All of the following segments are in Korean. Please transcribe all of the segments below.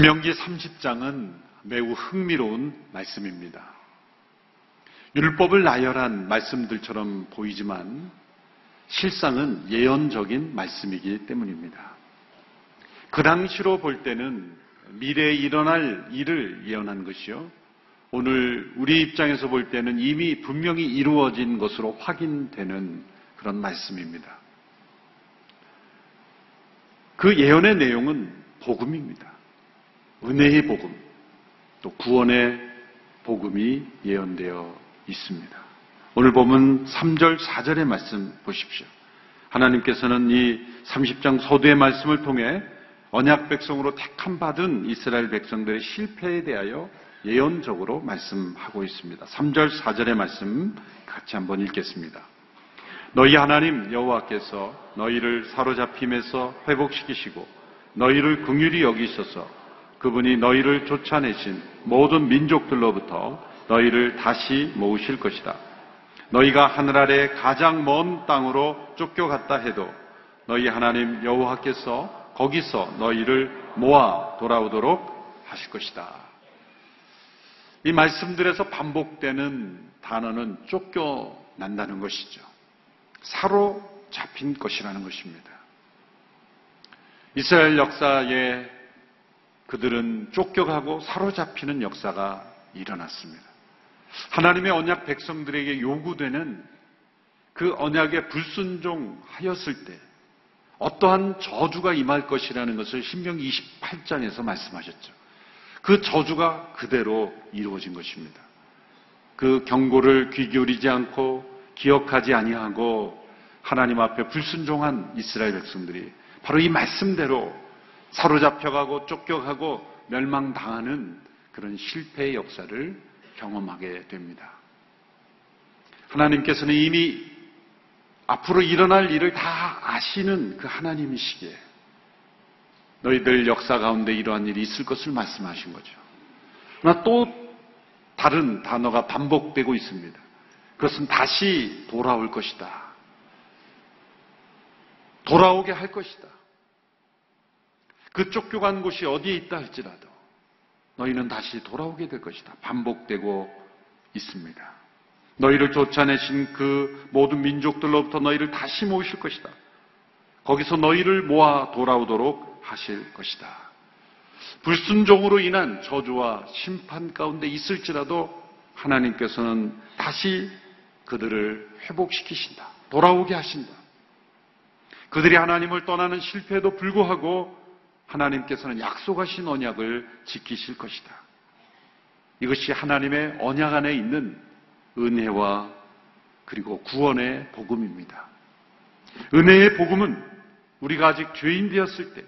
신명기 30장은 매우 흥미로운 말씀입니다. 율법을 나열한 말씀들처럼 보이지만 실상은 예언적인 말씀이기 때문입니다. 그 당시로 볼 때는 미래에 일어날 일을 예언한 것이요. 오늘 우리 입장에서 볼 때는 이미 분명히 이루어진 것으로 확인되는 그런 말씀입니다. 그 예언의 내용은 복음입니다. 은혜의 복음, 또 구원의 복음이 예언되어 있습니다. 오늘 보면 3절, 4절의 말씀 보십시오. 하나님께서는 이 30장 서두의 말씀을 통해 언약 백성으로 택함 받은 이스라엘 백성들의 실패에 대하여 예언적으로 말씀하고 있습니다. 3절, 4절의 말씀 같이 한번 읽겠습니다. 너희 하나님 여호와께서 너희를 사로잡힘에서 회복시키시고 너희를 긍휼히 여기셔서 그분이 너희를 쫓아내신 모든 민족들로부터 너희를 다시 모으실 것이다. 너희가 하늘 아래 가장 먼 땅으로 쫓겨갔다 해도 너희 하나님 여호와께서 거기서 너희를 모아 돌아오도록 하실 것이다. 이 말씀들에서 반복되는 단어는 쫓겨난다는 것이죠. 사로잡힌 것이라는 것입니다. 이스라엘 역사에 그들은 쫓겨가고 사로잡히는 역사가 일어났습니다. 하나님의 언약 백성들에게 요구되는 그 언약에 불순종하였을 때 어떠한 저주가 임할 것이라는 것을 신명기 28장에서 말씀하셨죠. 그 저주가 그대로 이루어진 것입니다. 그 경고를 귀 기울이지 않고 기억하지 아니하고 하나님 앞에 불순종한 이스라엘 백성들이 바로 이 말씀대로 사로잡혀가고 쫓겨가고 멸망당하는 그런 실패의 역사를 경험하게 됩니다. 하나님께서는 이미 앞으로 일어날 일을 다 아시는 그 하나님이시기에 너희들 역사 가운데 이러한 일이 있을 것을 말씀하신 거죠. 그러나 또 다른 단어가 반복되고 있습니다. 그것은 다시 돌아올 것이다. 돌아오게 할 것이다. 그 쫓겨간 곳이 어디에 있다 할지라도 너희는 다시 돌아오게 될 것이다. 반복되고 있습니다. 너희를 쫓아내신 그 모든 민족들로부터 너희를 다시 모으실 것이다. 거기서 너희를 모아 돌아오도록 하실 것이다. 불순종으로 인한 저주와 심판 가운데 있을지라도 하나님께서는 다시 그들을 회복시키신다. 돌아오게 하신다. 그들이 하나님을 떠나는 실패에도 불구하고 하나님께서는 약속하신 언약을 지키실 것이다. 이것이 하나님의 언약 안에 있는 은혜와 그리고 구원의 복음입니다. 은혜의 복음은 우리가 아직 죄인 되었을 때,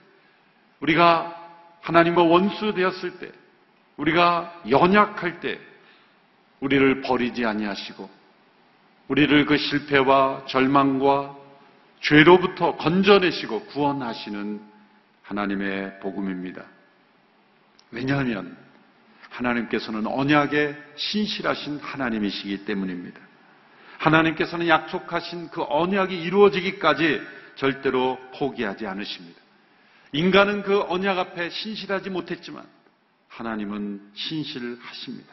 우리가 하나님과 원수 되었을 때, 우리가 연약할 때, 우리를 버리지 아니하시고, 우리를 그 실패와 절망과 죄로부터 건져내시고 구원하시는 하나님의 복음입니다. 왜냐하면 하나님께서는 언약에 신실하신 하나님이시기 때문입니다. 하나님께서는 약속하신 그 언약이 이루어지기까지 절대로 포기하지 않으십니다. 인간은 그 언약 앞에 신실하지 못했지만 하나님은 신실하십니다.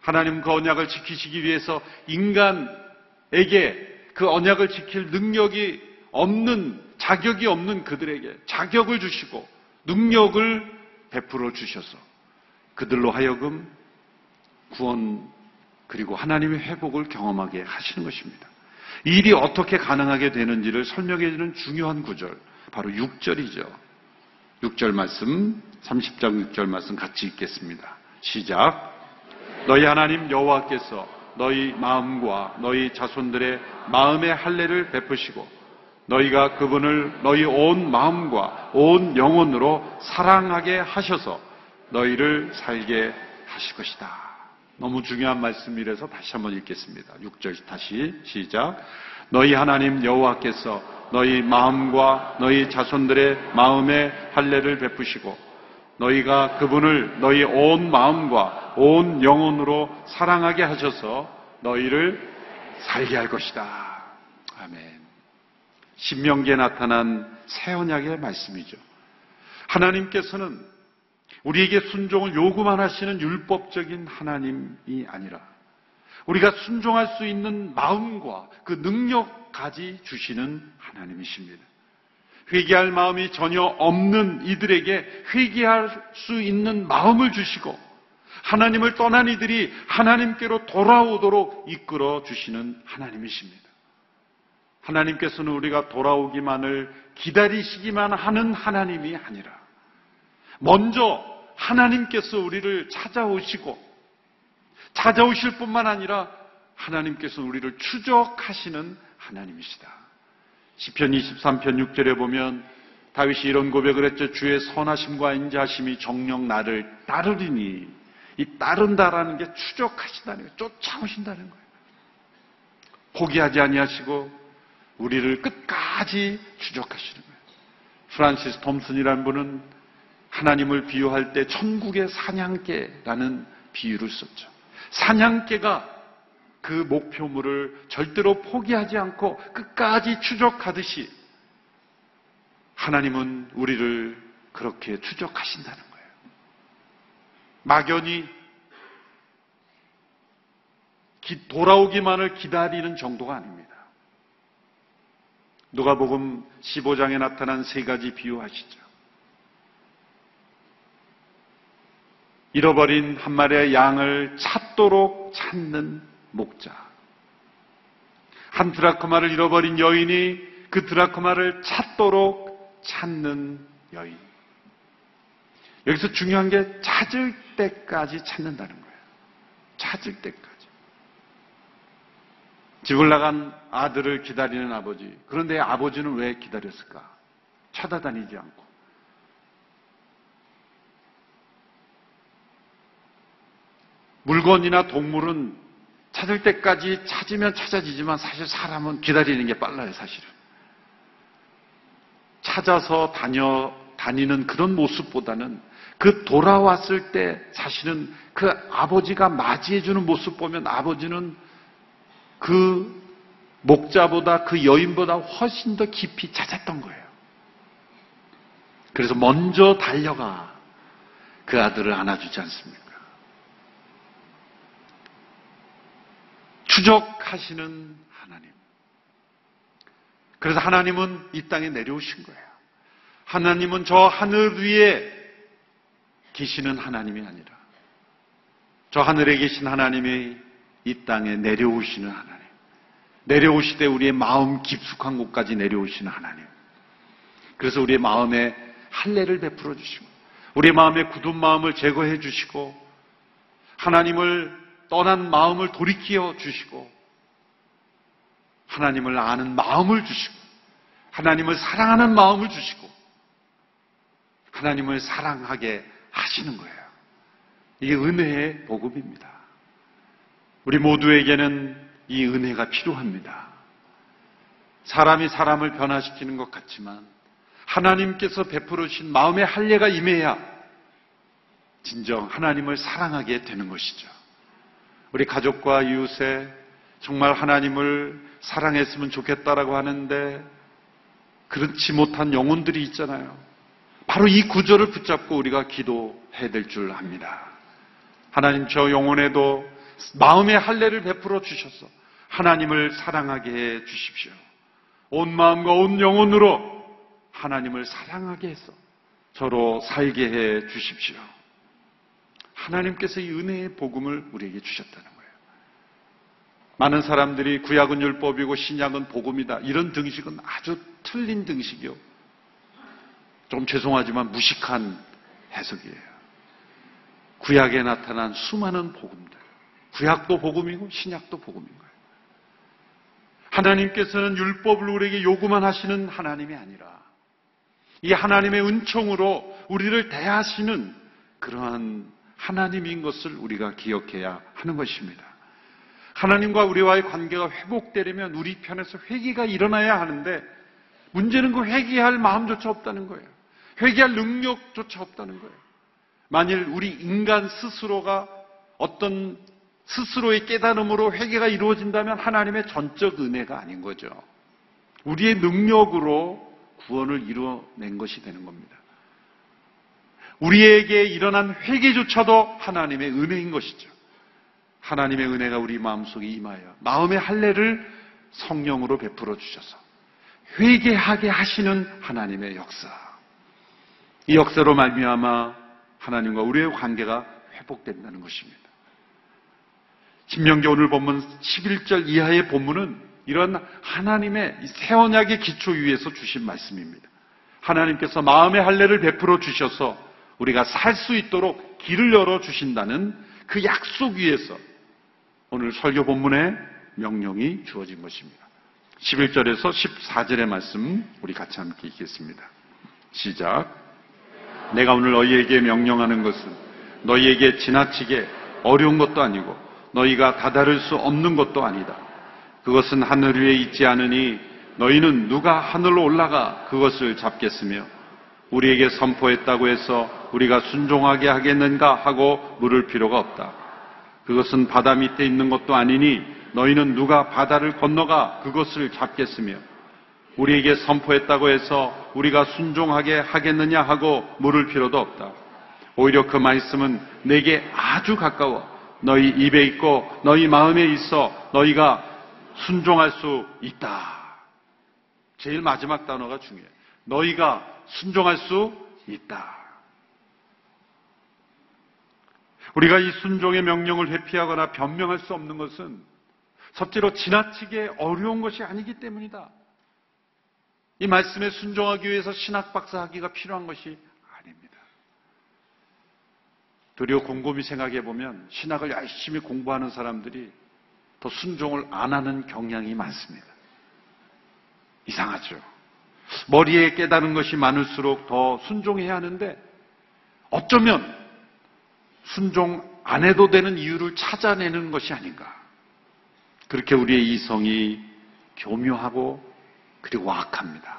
하나님 그 언약을 지키시기 위해서 인간에게 그 언약을 지킬 능력이 없는 자격이 없는 그들에게 자격을 주시고 능력을 베풀어 주셔서 그들로 하여금 구원 그리고 하나님의 회복을 경험하게 하시는 것입니다. 이 일이 어떻게 가능하게 되는지를 설명해 주는 중요한 구절, 바로 6절이죠. 6절 말씀, 30장 6절 말씀 같이 읽겠습니다. 시작. 너희 하나님 여호와께서 너희 마음과 너희 자손들의 마음의 할례를 베푸시고 너희가 그분을 너희 온 마음과 온 영혼으로 사랑하게 하셔서 너희를 살게 하실 것이다. 너무 중요한 말씀이라서 다시 한번 읽겠습니다. 6절 다시 시작. 너희 하나님 여호와께서 너희 마음과 너희 자손들의 마음에 할례를 베푸시고 너희가 그분을 너희 온 마음과 온 영혼으로 사랑하게 하셔서 너희를 살게 할 것이다. 아멘. 신명기에 나타난 새 언약의 말씀이죠. 하나님께서는 우리에게 순종을 요구만 하시는 율법적인 하나님이 아니라 우리가 순종할 수 있는 마음과 그 능력까지 주시는 하나님이십니다. 회개할 마음이 전혀 없는 이들에게 회개할 수 있는 마음을 주시고 하나님을 떠난 이들이 하나님께로 돌아오도록 이끌어 주시는 하나님이십니다. 하나님께서는 우리가 돌아오기만을 기다리시기만 하는 하나님이 아니라 먼저 하나님께서 우리를 찾아오시고 찾아오실 뿐만 아니라 하나님께서 우리를 추적하시는 하나님이시다. 시편 23편 6절에 보면 다윗이 이런 고백을 했죠. 주의 선하심과 인자심이 정령 나를 따르리니 이 따른다라는 게 추적하신다는 거예요. 쫓아오신다는 거예요. 포기하지 아니하시고 우리를 끝까지 추적하시는 거예요. 프란시스 톰슨이라는 분은 하나님을 비유할 때 천국의 사냥개라는 비유를 썼죠. 사냥개가 그 목표물을 절대로 포기하지 않고 끝까지 추적하듯이 하나님은 우리를 그렇게 추적하신다는 거예요. 막연히 돌아오기만을 기다리는 정도가 아닙니다. 누가복음 15장에 나타난 세 가지 비유하시죠. 잃어버린 한 마리의 양을 찾도록 찾는 목자. 한 드라크마를 잃어버린 여인이 그 드라크마를 찾도록 찾는 여인. 여기서 중요한 게 찾을 때까지 찾는다는 거예요. 찾을 때까지. 집을 나간 아들을 기다리는 아버지. 그런데 아버지는 왜 기다렸을까? 찾아다니지 않고. 물건이나 동물은 찾을 때까지 찾으면 찾아지지만 사실 사람은 기다리는 게 빨라요, 사실은. 찾아서 다녀, 다니는 그런 모습보다는 그 돌아왔을 때 사실은 그 아버지가 맞이해주는 모습 보면 아버지는 그 목자보다 그 여인보다 훨씬 더 깊이 찾았던 거예요. 그래서 먼저 달려가 그 아들을 안아주지 않습니까? 추적하시는 하나님. 그래서 하나님은 이 땅에 내려오신 거예요. 하나님은 저 하늘 위에 계시는 하나님이 아니라 저 하늘에 계신 하나님이 이 땅에 내려오시는 하나님. 내려오실 때 우리의 마음 깊숙한 곳까지 내려오시는 하나님. 그래서 우리의 마음에 할례를 베풀어 주시고 우리의 마음에 굳은 마음을 제거해 주시고 하나님을 떠난 마음을 돌이켜 주시고 하나님을 아는 마음을 주시고 하나님을 사랑하는 마음을 주시고 하나님을 사랑하게 하시는 거예요. 이게 은혜의 복음입니다. 우리 모두에게는 이 은혜가 필요합니다. 사람이 사람을 변화시키는 것 같지만 하나님께서 베풀어 주신 마음의 할례가 임해야 진정 하나님을 사랑하게 되는 것이죠. 우리 가족과 이웃에 정말 하나님을 사랑했으면 좋겠다라고 하는데 그렇지 못한 영혼들이 있잖아요. 바로 이 구절을 붙잡고 우리가 기도해야 될 줄 압니다. 하나님 저 영혼에도 마음의 할례를 베풀어 주셔서 하나님을 사랑하게 해 주십시오. 온 마음과 온 영혼으로 하나님을 사랑하게 해서 저로 살게 해 주십시오. 하나님께서 이 은혜의 복음을 우리에게 주셨다는 거예요. 많은 사람들이 구약은 율법이고 신약은 복음이다. 이런 등식은 아주 틀린 등식이요. 좀 죄송하지만 무식한 해석이에요. 구약에 나타난 수많은 복음들. 구약도 복음이고 신약도 복음인 거예요. 하나님께서는 율법을 우리에게 요구만 하시는 하나님이 아니라 이 하나님의 은총으로 우리를 대하시는 그러한 하나님인 것을 우리가 기억해야 하는 것입니다. 하나님과 우리와의 관계가 회복되려면 우리 편에서 회개가 일어나야 하는데 문제는 그 회개할 마음조차 없다는 거예요. 회개할 능력조차 없다는 거예요. 만일 우리 인간 스스로가 어떤 스스로의 깨달음으로 회개가 이루어진다면 하나님의 전적 은혜가 아닌 거죠. 우리의 능력으로 구원을 이루어낸 것이 되는 겁니다. 우리에게 일어난 회개조차도 하나님의 은혜인 것이죠. 하나님의 은혜가 우리 마음속에 임하여 마음의 할례를 성령으로 베풀어 주셔서 회개하게 하시는 하나님의 역사. 이 역사로 말미암아 하나님과 우리의 관계가 회복된다는 것입니다. 신명기 오늘 본문 11절 이하의 본문은 이런 하나님의 새 언약의 기초 위에서 주신 말씀입니다. 하나님께서 마음의 할례를 베풀어 주셔서 우리가 살 수 있도록 길을 열어 주신다는 그 약속 위에서 오늘 설교 본문의 명령이 주어진 것입니다. 11절에서 14절의 말씀 우리 같이 함께 읽겠습니다. 시작. 내가 오늘 너희에게 명령하는 것은 너희에게 지나치게 어려운 것도 아니고 너희가 다다를 수 없는 것도 아니다. 그것은 하늘 위에 있지 않으니 너희는 누가 하늘로 올라가 그것을 잡겠으며 우리에게 선포했다고 해서 우리가 순종하게 하겠는가 하고 물을 필요가 없다. 그것은 바다 밑에 있는 것도 아니니 너희는 누가 바다를 건너가 그것을 잡겠으며 우리에게 선포했다고 해서 우리가 순종하게 하겠느냐 하고 물을 필요도 없다. 오히려 그 말씀은 내게 아주 가까워 너희 입에 있고 너희 마음에 있어 너희가 순종할 수 있다. 제일 마지막 단어가 중요해. 너희가 순종할 수 있다. 우리가 이 순종의 명령을 회피하거나 변명할 수 없는 것은 첫째로 지나치게 어려운 것이 아니기 때문이다. 이 말씀에 순종하기 위해서 신학 박사 하기가 필요한 것이. 도리어 곰곰이 생각해 보면 신학을 열심히 공부하는 사람들이 더 순종을 안 하는 경향이 많습니다. 이상하죠. 머리에 깨달은 것이 많을수록 더 순종해야 하는데 어쩌면 순종 안 해도 되는 이유를 찾아내는 것이 아닌가. 그렇게 우리의 이성이 교묘하고 그리고 와악합니다.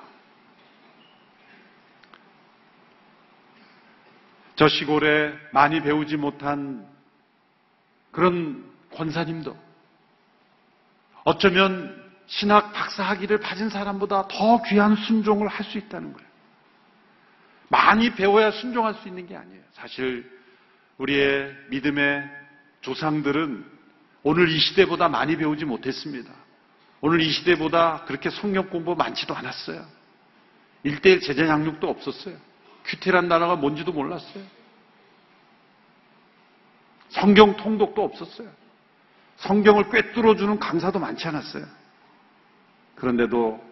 저 시골에 많이 배우지 못한 그런 권사님도 어쩌면 신학 박사 학위를 받은 사람보다 더 귀한 순종을 할 수 있다는 거예요. 많이 배워야 순종할 수 있는 게 아니에요. 사실 우리의 믿음의 조상들은 오늘 이 시대보다 많이 배우지 못했습니다. 오늘 이 시대보다 그렇게 성경 공부 많지도 않았어요. 일대일 제자 양육도 없었어요. 큐테란 단어가 뭔지도 몰랐어요. 성경 통독도 없었어요. 성경을 꿰뚫어주는 강사도 많지 않았어요. 그런데도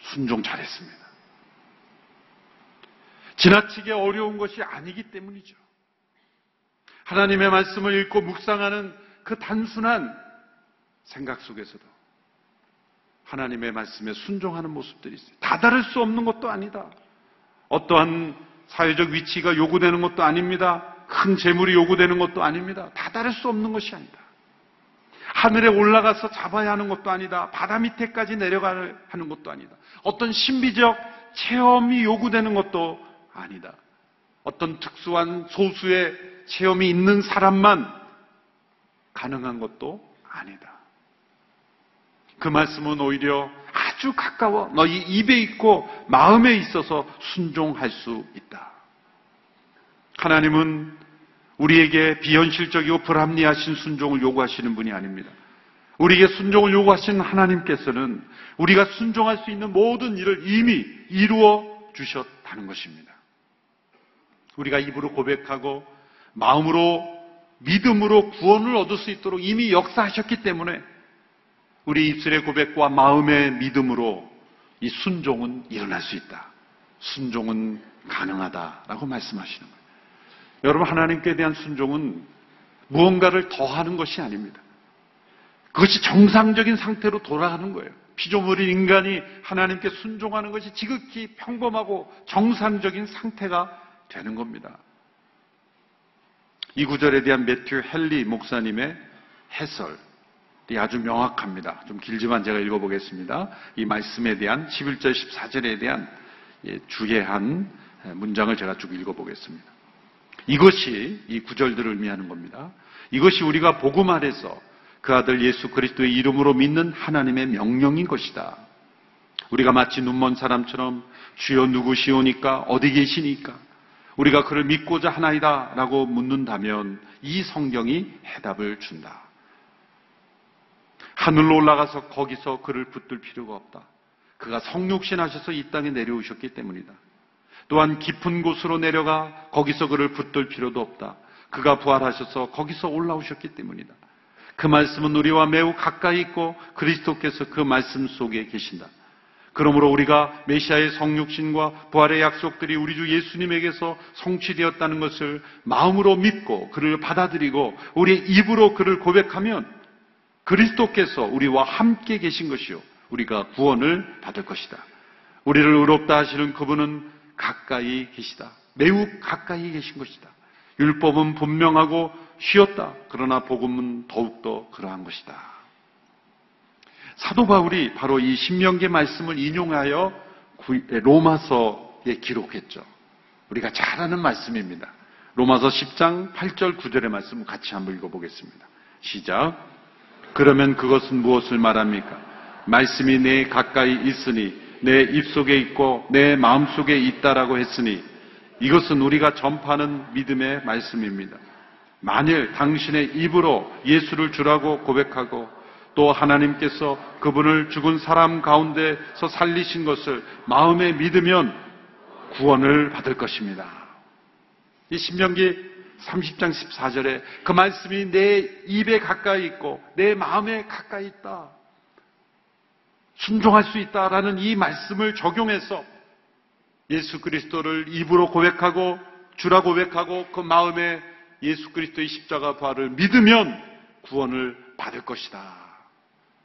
순종 잘했습니다. 지나치게 어려운 것이 아니기 때문이죠. 하나님의 말씀을 읽고 묵상하는 그 단순한 생각 속에서도 하나님의 말씀에 순종하는 모습들이 있어요. 다다를 수 없는 것도 아니다. 어떠한 사회적 위치가 요구되는 것도 아닙니다. 큰 재물이 요구되는 것도 아닙니다. 다다를 수 없는 것이 아니다. 하늘에 올라가서 잡아야 하는 것도 아니다. 바다 밑에까지 내려가야 하는 것도 아니다. 어떤 신비적 체험이 요구되는 것도 아니다. 어떤 특수한 소수의 체험이 있는 사람만 가능한 것도 아니다. 그 말씀은 오히려 아주 가까워 너희 입에 있고 마음에 있어서 순종할 수 있다. 하나님은 우리에게 비현실적이고 불합리하신 순종을 요구하시는 분이 아닙니다. 우리에게 순종을 요구하시는 하나님께서는 우리가 순종할 수 있는 모든 일을 이미 이루어 주셨다는 것입니다. 우리가 입으로 고백하고 마음으로 믿음으로 구원을 얻을 수 있도록 이미 역사하셨기 때문에 우리 입술의 고백과 마음의 믿음으로 이 순종은 일어날 수 있다. 순종은 가능하다라고 말씀하시는 거예요. 여러분 하나님께 대한 순종은 무언가를 더하는 것이 아닙니다. 그것이 정상적인 상태로 돌아가는 거예요. 피조물인 인간이 하나님께 순종하는 것이 지극히 평범하고 정상적인 상태가 되는 겁니다. 이 구절에 대한 매튜 헬리 목사님의 해설이 아주 명확합니다. 좀 길지만 제가 읽어보겠습니다. 이 말씀에 대한 11절 14절에 대한 예, 주의한 문장을 제가 쭉 읽어보겠습니다. 이것이 이 구절들을 의미하는 겁니다. 이것이 우리가 복음 아래서 그 아들 예수 그리스도의 이름으로 믿는 하나님의 명령인 것이다. 우리가 마치 눈먼 사람처럼 주여 누구시오니까 어디 계시니까 우리가 그를 믿고자 하나이다 라고 묻는다면 이 성경이 해답을 준다. 하늘로 올라가서 거기서 그를 붙들 필요가 없다. 그가 성육신하셔서 이 땅에 내려오셨기 때문이다. 또한 깊은 곳으로 내려가 거기서 그를 붙들 필요도 없다. 그가 부활하셔서 거기서 올라오셨기 때문이다. 그 말씀은 우리와 매우 가까이 있고 그리스도께서 그 말씀 속에 계신다. 그러므로 우리가 메시아의 성육신과 부활의 약속들이 우리 주 예수님에게서 성취되었다는 것을 마음으로 믿고 그를 받아들이고 우리의 입으로 그를 고백하면 그리스도께서 우리와 함께 계신 것이요. 우리가 구원을 받을 것이다. 우리를 의롭다 하시는 그분은 가까이 계시다. 매우 가까이 계신 것이다. 율법은 분명하고 쉬었다. 그러나 복음은 더욱더 그러한 것이다. 사도 바울이 바로 이 신명기 말씀을 인용하여 로마서에 기록했죠. 우리가 잘 아는 말씀입니다. 로마서 10장 8절 9절의 말씀 같이 한번 읽어보겠습니다. 시작. 그러면 그것은 무엇을 말합니까? 말씀이 내 가까이 있으니 내 입속에 있고 내 마음속에 있다라고 했으니 이것은 우리가 전파하는 믿음의 말씀입니다. 만일 당신의 입으로 예수를 주라고 고백하고 또 하나님께서 그분을 죽은 사람 가운데서 살리신 것을 마음에 믿으면 구원을 받을 것입니다. 이 신명기 30장 14절에 그 말씀이 내 입에 가까이 있고 내 마음에 가까이 있다. 순종할 수 있다라는 이 말씀을 적용해서 예수 그리스도를 입으로 고백하고 주라 고백하고 그 마음에 예수 그리스도의 십자가 부활을 믿으면 구원을 받을 것이다.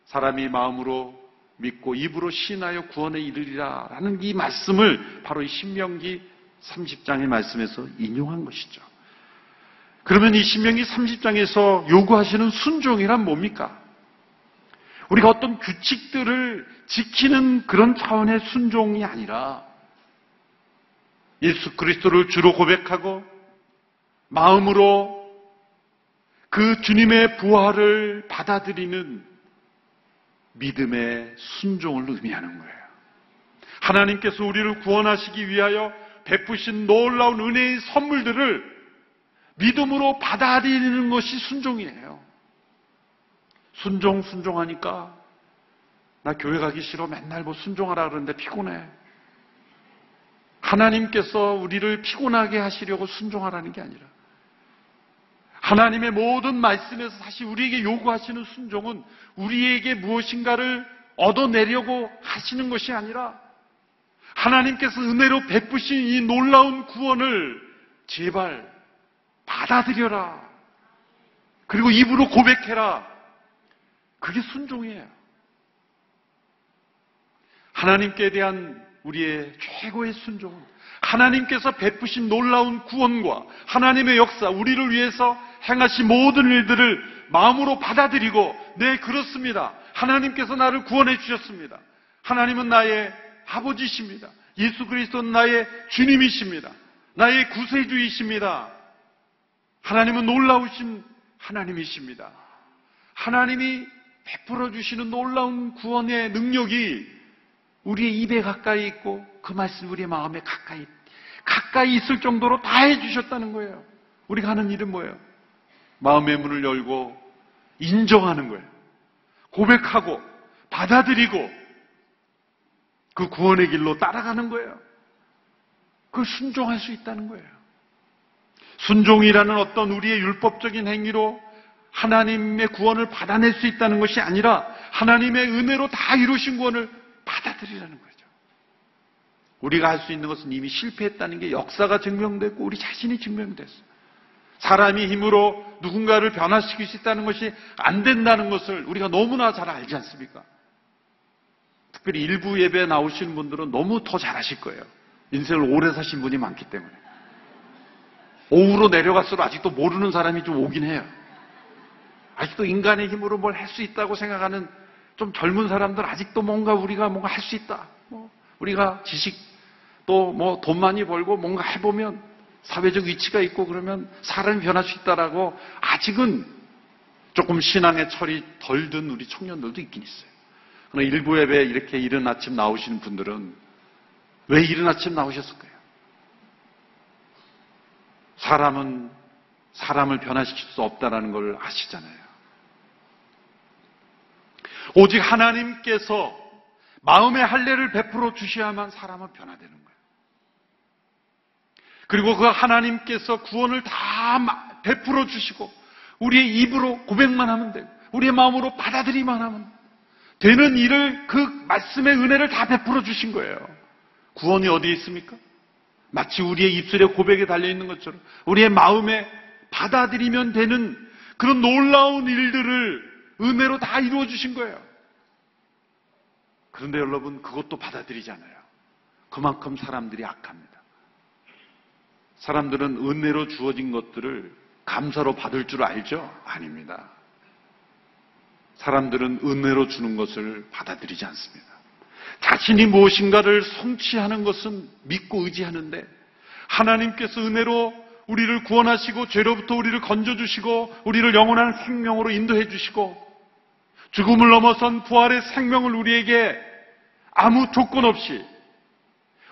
사람이 마음으로 믿고 입으로 신하여 구원에 이르리라 라는 이 말씀을 바로 이 신명기 30장의 말씀에서 인용한 것이죠. 그러면 이 신명기 30장에서 요구하시는 순종이란 뭡니까? 우리가 어떤 규칙들을 지키는 그런 차원의 순종이 아니라 예수 그리스도를 주로 고백하고 마음으로 그 주님의 부활을 받아들이는 믿음의 순종을 의미하는 거예요. 하나님께서 우리를 구원하시기 위하여 베푸신 놀라운 은혜의 선물들을 믿음으로 받아들이는 것이 순종이에요. 순종, 순종하니까 나 교회 가기 싫어 맨날 뭐 순종하라 그러는데 피곤해. 하나님께서 우리를 피곤하게 하시려고 순종하라는 게 아니라 하나님의 모든 말씀에서 사실 우리에게 요구하시는 순종은 우리에게 무엇인가를 얻어내려고 하시는 것이 아니라 하나님께서 은혜로 베푸신 이 놀라운 구원을 제발 받아들여라. 그리고 입으로 고백해라. 그게 순종이에요. 하나님께 대한 우리의 최고의 순종은 하나님께서 베푸신 놀라운 구원과 하나님의 역사, 우리를 위해서 행하신 모든 일들을 마음으로 받아들이고, 네, 그렇습니다. 하나님께서 나를 구원해 주셨습니다. 하나님은 나의 아버지십니다. 예수 그리스도는 나의 주님이십니다. 나의 구세주이십니다. 하나님은 놀라우신 하나님이십니다. 하나님이 베풀어 주시는 놀라운 구원의 능력이 우리의 입에 가까이 있고 그 말씀 우리의 마음에 가까이 가까이 있을 정도로 다 해주셨다는 거예요. 우리가 하는 일은 뭐예요? 마음의 문을 열고 인정하는 거예요. 고백하고 받아들이고 그 구원의 길로 따라가는 거예요. 그걸 순종할 수 있다는 거예요. 순종이라는 어떤 우리의 율법적인 행위로 하나님의 구원을 받아낼 수 있다는 것이 아니라 하나님의 은혜로 다 이루신 구원을 받아들이라는 거죠. 우리가 할 수 있는 것은 이미 실패했다는 게 역사가 증명됐고 우리 자신이 증명됐어요. 사람이 힘으로 누군가를 변화시킬 수 있다는 것이 안 된다는 것을 우리가 너무나 잘 알지 않습니까? 특별히 일부 예배에 나오시는 분들은 너무 더 잘하실 거예요. 인생을 오래 사신 분이 많기 때문에. 오후로 내려갈수록 아직도 모르는 사람이 좀 오긴 해요. 아직도 인간의 힘으로 뭘 할 수 있다고 생각하는 좀 젊은 사람들 아직도 뭔가 우리가 뭔가 할 수 있다. 뭐 우리가 지식 또 뭐 돈 많이 벌고 뭔가 해보면 사회적 위치가 있고 그러면 사람이 변할 수 있다라고 아직은 조금 신앙의 철이 덜 든 우리 청년들도 있긴 있어요. 그러나 일부 예배 이렇게 이른 아침 나오시는 분들은 왜 이른 아침 나오셨을까요? 사람은 사람을 변화시킬 수 없다는 걸 아시잖아요. 오직 하나님께서 마음의 할례를 베풀어 주셔야만 사람은 변화되는 거예요. 그리고 그 하나님께서 구원을 다 베풀어 주시고 우리의 입으로 고백만 하면 돼요. 우리의 마음으로 받아들이만 하면 되는 일을 그 말씀의 은혜를 다 베풀어 주신 거예요. 구원이 어디에 있습니까? 마치 우리의 입술에 고백에 달려 있는 것처럼 우리의 마음에 받아들이면 되는 그런 놀라운 일들을 은혜로 다 이루어 주신 거예요. 그런데 여러분 그것도 받아들이잖아요. 그만큼 사람들이 악합니다. 사람들은 은혜로 주어진 것들을 감사로 받을 줄 알죠? 아닙니다. 사람들은 은혜로 주는 것을 받아들이지 않습니다. 자신이 무엇인가를 성취하는 것은 믿고 의지하는데 하나님께서 은혜로 우리를 구원하시고 죄로부터 우리를 건져주시고 우리를 영원한 생명으로 인도해 주시고 죽음을 넘어선 부활의 생명을 우리에게 아무 조건 없이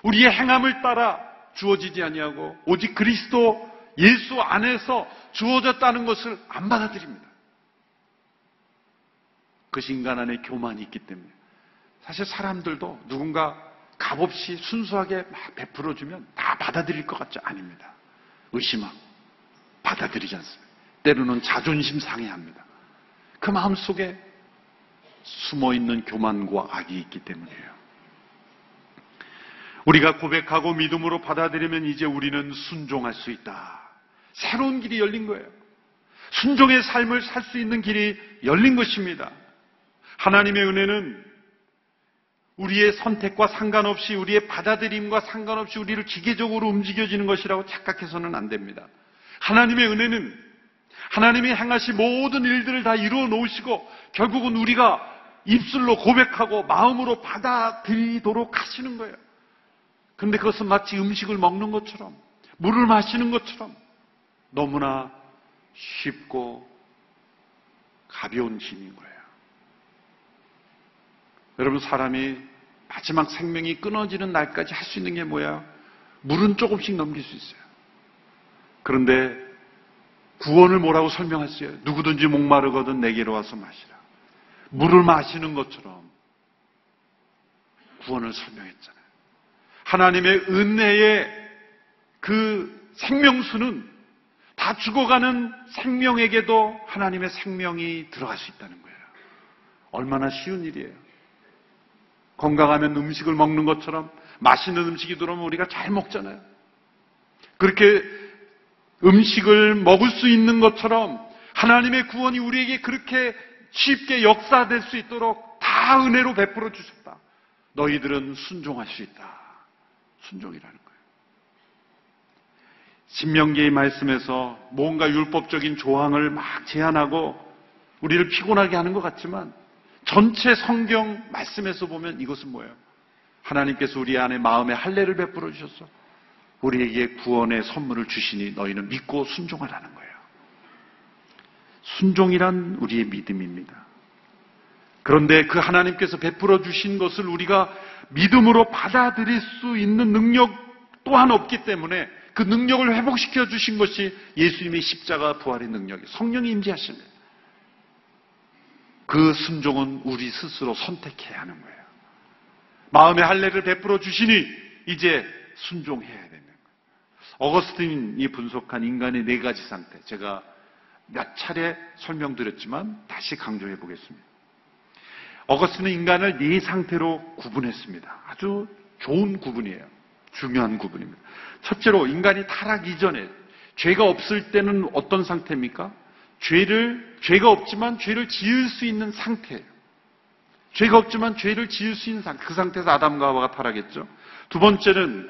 우리의 행함을 따라 주어지지 아니하고 오직 그리스도 예수 안에서 주어졌다는 것을 안 받아들입니다. 그것이 인간 안에 교만이 있기 때문에 사실 사람들도 누군가 값없이 순수하게 막 베풀어주면 다 받아들일 것 같지 아닙니다. 의심하고 받아들이지 않습니다. 때로는 자존심 상해합니다. 그 마음 속에 숨어 있는 교만과 악이 있기 때문이에요. 우리가 고백하고 믿음으로 받아들이면 이제 우리는 순종할 수 있다. 새로운 길이 열린 거예요. 순종의 삶을 살 수 있는 길이 열린 것입니다. 하나님의 은혜는 우리의 선택과 상관없이 우리의 받아들임과 상관없이 우리를 기계적으로 움직여지는 것이라고 착각해서는 안 됩니다. 하나님의 은혜는 하나님이 행하신 모든 일들을 다 이루어 놓으시고 결국은 우리가 입술로 고백하고 마음으로 받아들이도록 하시는 거예요. 근데 그것은 마치 음식을 먹는 것처럼 물을 마시는 것처럼 너무나 쉽고 가벼운 짐인 거예요. 여러분 사람이 마지막 생명이 끊어지는 날까지 할 수 있는 게 뭐야? 물은 조금씩 넘길 수 있어요. 그런데 구원을 뭐라고 설명했어요? 누구든지 목마르거든 내게로 와서 마시라. 물을 마시는 것처럼 구원을 설명했잖아요. 하나님의 은혜의 그 생명수는 다 죽어가는 생명에게도 하나님의 생명이 들어갈 수 있다는 거예요. 얼마나 쉬운 일이에요. 건강하면 음식을 먹는 것처럼 맛있는 음식이 들어오면 우리가 잘 먹잖아요. 그렇게 음식을 먹을 수 있는 것처럼 하나님의 구원이 우리에게 그렇게 쉽게 역사될 수 있도록 다 은혜로 베풀어 주셨다. 너희들은 순종할 수 있다. 순종이라는 거예요. 신명기의 말씀에서 뭔가 율법적인 조항을 막 제한하고 우리를 피곤하게 하는 것 같지만 전체 성경 말씀에서 보면 이것은 뭐예요? 하나님께서 우리 안에 마음의 할례를 베풀어 주셨어. 우리에게 구원의 선물을 주시니 너희는 믿고 순종하라는 거예요. 순종이란 우리의 믿음입니다. 그런데 그 하나님께서 베풀어 주신 것을 우리가 믿음으로 받아들일 수 있는 능력 또한 없기 때문에 그 능력을 회복시켜 주신 것이 예수님의 십자가 부활의 능력이 성령이 거예요. 그 순종은 우리 스스로 선택해야 하는 거예요. 마음의 할례를 베풀어 주시니 이제 순종해야 되는 거예요. 어거스틴이 분석한 인간의 네 가지 상태 제가 몇 차례 설명드렸지만 다시 강조해 보겠습니다. 어거스틴은 인간을 네 상태로 구분했습니다. 아주 좋은 구분이에요. 중요한 구분입니다. 첫째로 인간이 타락 이전에 죄가 없을 때는 어떤 상태입니까? 죄를 죄가 없지만 죄를 지을 수 있는 상태예요. 죄가 없지만 죄를 지을 수 있는 상태. 그 상태에서 아담과 하와가 타락했죠. 두 번째는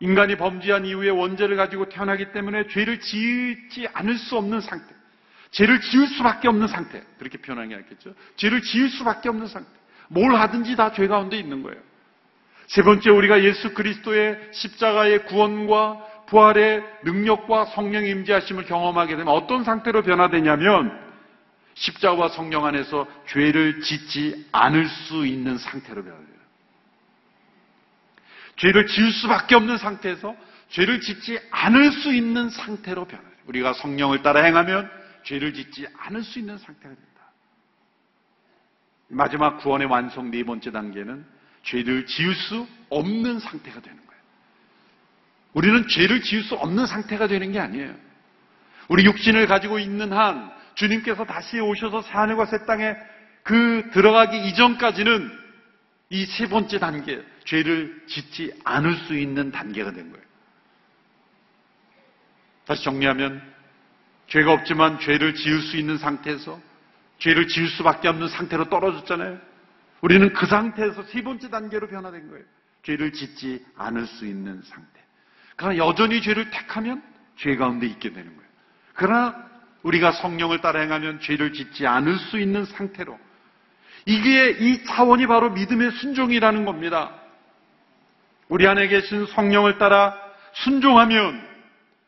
인간이 범죄한 이후에 원죄를 가지고 태어나기 때문에 죄를 지지 않을 수 없는 상태. 죄를 지을 수밖에 없는 상태. 그렇게 표현한 게 낫겠죠. 죄를 지을 수밖에 없는 상태. 뭘 하든지 다 죄 가운데 있는 거예요. 세 번째 우리가 예수 그리스도의 십자가의 구원과 부활의 능력과 성령 임재하심을 경험하게 되면 어떤 상태로 변화되냐면 십자가와 성령 안에서 죄를 짓지 않을 수 있는 상태로 변화돼요. 죄를 지을 수밖에 없는 상태에서 죄를 짓지 않을 수 있는 상태로 변화돼요. 우리가 성령을 따라 행하면 죄를 짓지 않을 수 있는 상태가 된다. 마지막 구원의 완성 네 번째 단계는 죄를 지을 수 없는 상태가 되는 거예요. 우리는 죄를 지을 수 없는 상태가 되는 게 아니에요. 우리 육신을 가지고 있는 한 주님께서 다시 오셔서 새하늘과 새 땅에 그 들어가기 이전까지는 이 세 번째 단계, 죄를 짓지 않을 수 있는 단계가 된 거예요. 다시 정리하면 죄가 없지만 죄를 지을 수 있는 상태에서 죄를 지을 수밖에 없는 상태로 떨어졌잖아요. 우리는 그 상태에서 세 번째 단계로 변화된 거예요. 죄를 짓지 않을 수 있는 상태. 그러나 여전히 죄를 택하면 죄 가운데 있게 되는 거예요. 그러나 우리가 성령을 따라 행하면 죄를 짓지 않을 수 있는 상태로 이게 이 차원이 바로 믿음의 순종이라는 겁니다. 우리 안에 계신 성령을 따라 순종하면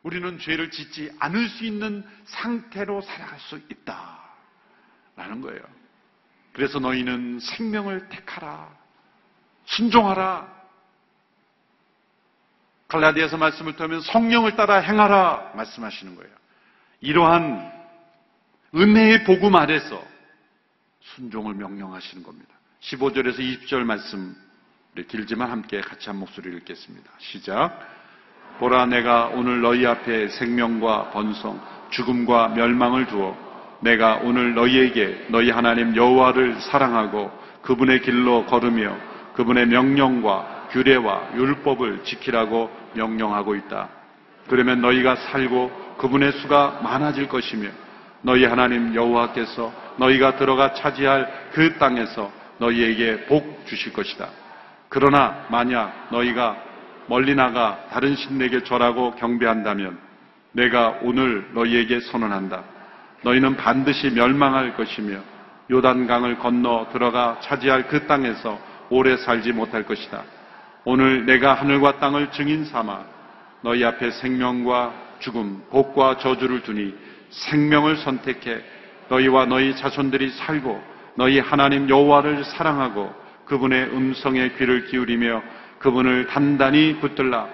우리는 죄를 짓지 않을 수 있는 상태로 살아갈 수 있다. 라는 거예요. 그래서 너희는 생명을 택하라. 순종하라. 갈라디아서 말씀을 통하면 성령을 따라 행하라 말씀하시는 거예요. 이러한 은혜의 복음 아래서 순종을 명령하시는 겁니다. 15절에서 20절 말씀 길지만 함께 같이 한 목소리를 읽겠습니다. 시작. 보라 내가 오늘 너희 앞에 생명과 번성, 죽음과 멸망을 두어 내가 오늘 너희에게 너희 하나님 여호와를 사랑하고 그분의 길로 걸으며 그분의 명령과 규례와 율법을 지키라고 명령하고 있다. 그러면 너희가 살고 그분의 수가 많아질 것이며 너희 하나님 여호와께서 너희가 들어가 차지할 그 땅에서 너희에게 복 주실 것이다. 그러나 만약 너희가 멀리 나가 다른 신에게 절하고 경배한다면 내가 오늘 너희에게 선언한다. 너희는 반드시 멸망할 것이며 요단강을 건너 들어가 차지할 그 땅에서 오래 살지 못할 것이다. 오늘 내가 하늘과 땅을 증인 삼아 너희 앞에 생명과 죽음, 복과 저주를 두니 생명을 선택해 너희와 너희 자손들이 살고 너희 하나님 여호와를 사랑하고 그분의 음성에 귀를 기울이며 그분을 단단히 붙들라.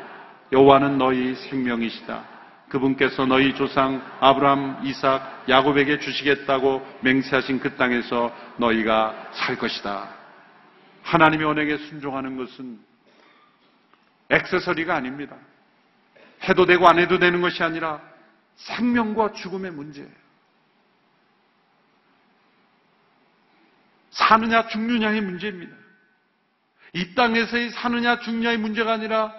여호와는 너희 생명이시다. 그분께서 너희 조상 아브람, 이삭, 야곱에게 주시겠다고 맹세하신 그 땅에서 너희가 살 것이다. 하나님의 언행에 순종하는 것은 액세서리가 아닙니다. 해도 되고 안 해도 되는 것이 아니라 생명과 죽음의 문제예요. 사느냐 죽느냐의 문제입니다. 이 땅에서의 사느냐 죽느냐의 문제가 아니라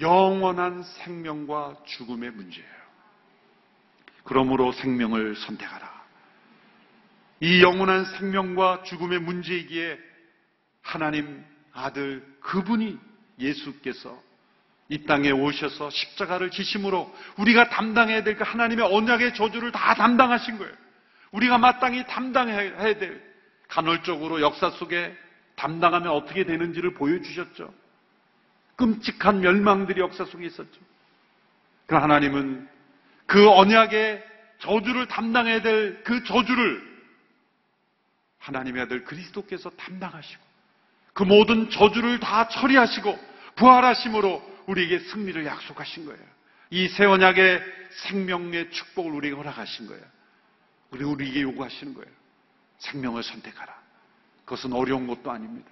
영원한 생명과 죽음의 문제예요. 그러므로 생명을 선택하라. 이 영원한 생명과 죽음의 문제이기에 하나님 아들 그분이 예수께서 이 땅에 오셔서 십자가를 지심으로 우리가 담당해야 될 그 하나님의 언약의 저주를 다 담당하신 거예요. 우리가 마땅히 담당해야 될 간헐적으로 역사 속에 담당하면 어떻게 되는지를 보여주셨죠. 끔찍한 멸망들이 역사 속에 있었죠. 그 하나님은 그 언약의 저주를 담당해야 될 그 저주를 하나님의 아들 그리스도께서 담당하시고 그 모든 저주를 다 처리하시고 부활하심으로 우리에게 승리를 약속하신 거예요. 이 새 언약의 생명의 축복을 우리에게 허락하신 거예요. 그리고 우리에게 요구하시는 거예요. 생명을 선택하라. 그것은 어려운 것도 아닙니다.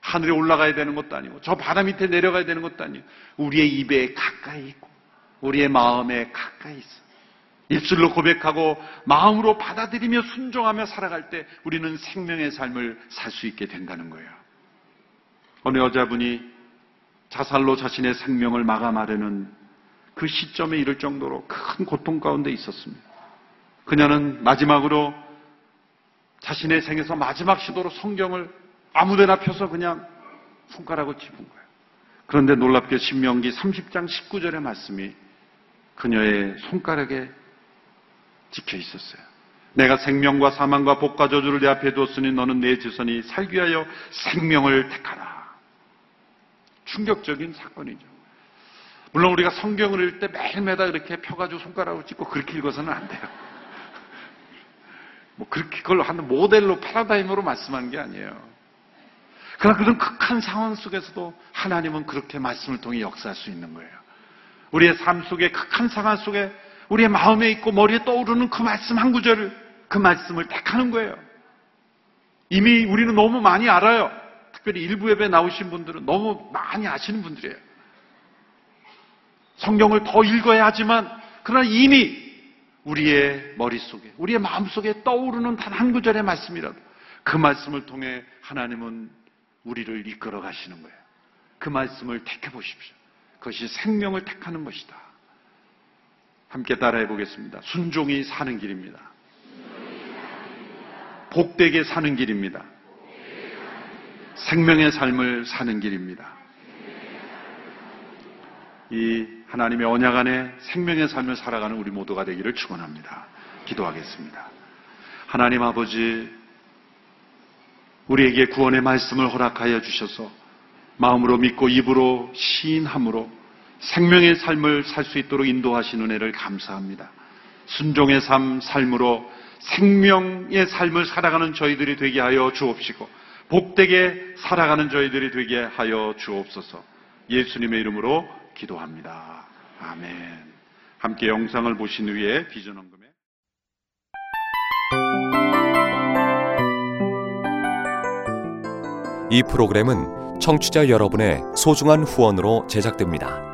하늘에 올라가야 되는 것도 아니고 저 바다 밑에 내려가야 되는 것도 아니고 우리의 입에 가까이 있고 우리의 마음에 가까이 있어. 입술로 고백하고 마음으로 받아들이며 순종하며 살아갈 때 우리는 생명의 삶을 살 수 있게 된다는 거예요. 어느 여자분이 자살로 자신의 생명을 마감하려는 그 시점에 이를 정도로 큰 고통 가운데 있었습니다. 그녀는 마지막으로 자신의 생에서 마지막 시도로 성경을 아무데나 펴서 그냥 손가락을 짚은 거예요. 그런데 놀랍게 신명기 30장 19절의 말씀이 그녀의 손가락에 찍혀 있었어요. 내가 생명과 사망과 복과 저주를 내 앞에 두었으니 너는 내 지선이 살기 위하여 생명을 택하라. 충격적인 사건이죠. 물론 우리가 성경을 읽을 때 매일매달 이렇게 펴가지고 손가락을 찍고 그렇게 읽어서는 안 돼요. 뭐 그렇게 그걸 하는 모델로 파라다임으로 말씀하는 게 아니에요. 그러나 그런 극한 상황 속에서도 하나님은 그렇게 말씀을 통해 역사할 수 있는 거예요. 우리의 삶 속에 극한 상황 속에 우리의 마음에 있고 머리에 떠오르는 그 말씀 한 구절을 그 말씀을 택하는 거예요. 이미 우리는 너무 많이 알아요. 특별히 일부 예배 나오신 분들은 너무 많이 아시는 분들이에요. 성경을 더 읽어야 하지만 그러나 이미 우리의 머릿속에 우리의 마음속에 떠오르는 단 한 구절의 말씀이라도 그 말씀을 통해 하나님은 우리를 이끌어 가시는 거예요. 그 말씀을 택해 보십시오. 그것이 생명을 택하는 것이다. 함께 따라해 보겠습니다. 순종이 사는 길입니다. 복되게 사는 길입니다. 생명의 삶을 사는 길입니다. 이 하나님의 언약 안에 생명의 삶을 살아가는 우리 모두가 되기를 축원합니다. 기도하겠습니다. 하나님 아버지 우리에게 구원의 말씀을 허락하여 주셔서 마음으로 믿고 입으로 시인함으로 생명의 삶을 살 수 있도록 인도하신 은혜를 감사합니다. 순종의 삶, 삶으로 생명의 삶을 살아가는 저희들이 되게 하여 주옵시고 복되게 살아가는 저희들이 되게 하여 주옵소서. 예수님의 이름으로 기도합니다. 아멘. 함께 영상을 보신 후에 비전 헌금에 이 프로그램은 청취자 여러분의 소중한 후원으로 제작됩니다.